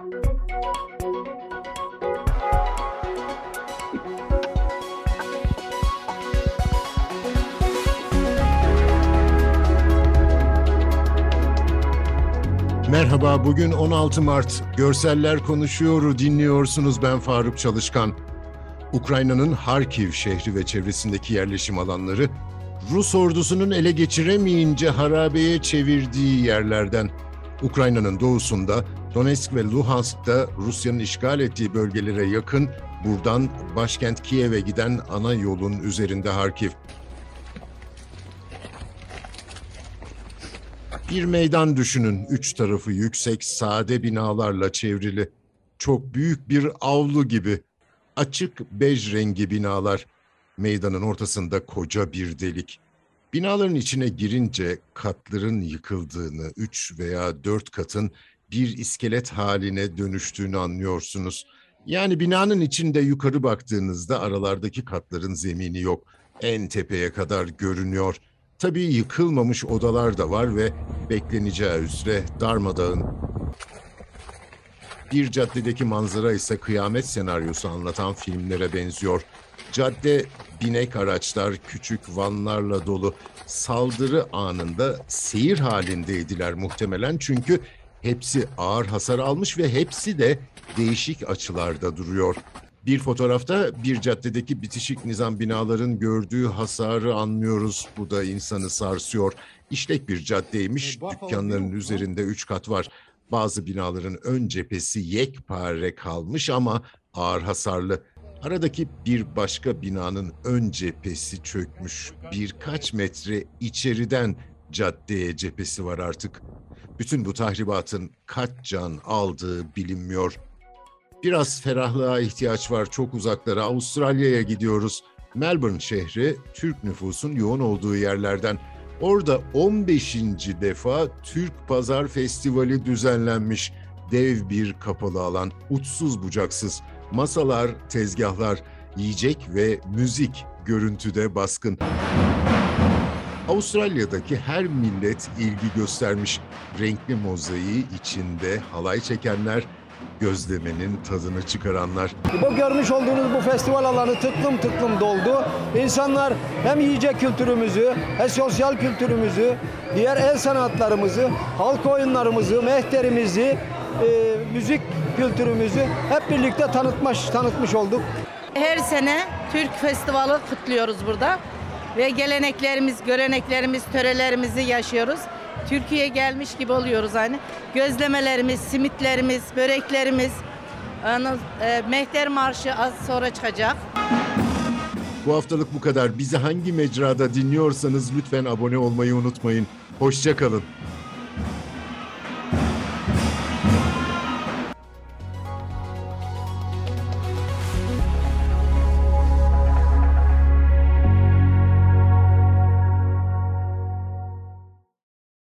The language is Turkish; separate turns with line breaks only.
Merhaba, bugün 16 Mart. Görseller konuşuyoru dinliyorsunuz. Ben Faruk Çalışkan. Ukrayna'nın Harkiv şehri ve çevresindeki yerleşim alanları, Rus ordusunun ele geçiremeyince harabeye çevirdiği yerlerden. Ukrayna'nın doğusunda, Donetsk ve Luhansk'ta Rusya'nın işgal ettiği bölgelere yakın, buradan başkent Kiev'e giden ana yolun üzerinde Harkiv. Bir meydan düşünün. Üç tarafı yüksek, sade binalarla çevrili. Çok büyük bir avlu gibi. Açık bej rengi binalar. Meydanın ortasında koca bir delik. Binaların içine girince katların yıkıldığını, üç veya dört katın bir iskelet haline dönüştüğünü anlıyorsunuz. Yani binanın içinde yukarı baktığınızda aralardaki katların zemini yok. En tepeye kadar görünüyor. Tabii yıkılmamış odalar da var ve bekleneceği üzere darmadağın. Bir caddedeki manzara ise kıyamet senaryosu anlatan filmlere benziyor. Cadde binek araçlar, küçük vanlarla dolu. Saldırı anında seyir halindeydiler muhtemelen çünkü hepsi ağır hasar almış ve hepsi de değişik açılarda duruyor. Bir fotoğrafta bir caddedeki bitişik nizam binaların gördüğü hasarı anlıyoruz. Bu da insanı sarsıyor. İşlek bir caddeymiş. Dükkanların üzerinde üç kat var. Bazı binaların ön cephesi yekpare kalmış ama ağır hasarlı. Aradaki bir başka binanın ön cephesi çökmüş. Birkaç metre içeriden caddeye cephesi var artık. Bütün bu tahribatın kaç can aldığı bilinmiyor. Biraz ferahlığa ihtiyaç var çok uzaklara. Avustralya'ya gidiyoruz. Melbourne şehri Türk nüfusun yoğun olduğu yerlerden. Orada 15. defa Türk Pazar Festivali düzenlenmiş. Dev bir kapalı alan, uçsuz bucaksız. Masalar, tezgahlar, yiyecek ve müzik görüntüde baskın. Avustralya'daki her millet ilgi göstermiş. Renkli mozaiği içinde halay çekenler, gözlemenin tadını çıkaranlar.
Bu görmüş olduğunuz bu festival alanı tıklım tıklım doldu. İnsanlar hem yiyecek kültürümüzü, hem sosyal kültürümüzü, diğer el sanatlarımızı, halk oyunlarımızı, mehterimizi, e, müzik kültürümüzü hep birlikte tanıtmış, tanıtmış olduk.
Her sene Türk Festivali kutluyoruz burada ve geleneklerimiz, göreneklerimiz, törelerimizi yaşıyoruz. Türkiye'ye gelmiş gibi oluyoruz hani. Gözlemelerimiz, simitlerimiz, böreklerimiz, e, Mehter Marşı az sonra çıkacak.
Bu haftalık bu kadar. Bizi hangi mecrada dinliyorsanız lütfen abone olmayı unutmayın. Hoşça kalın.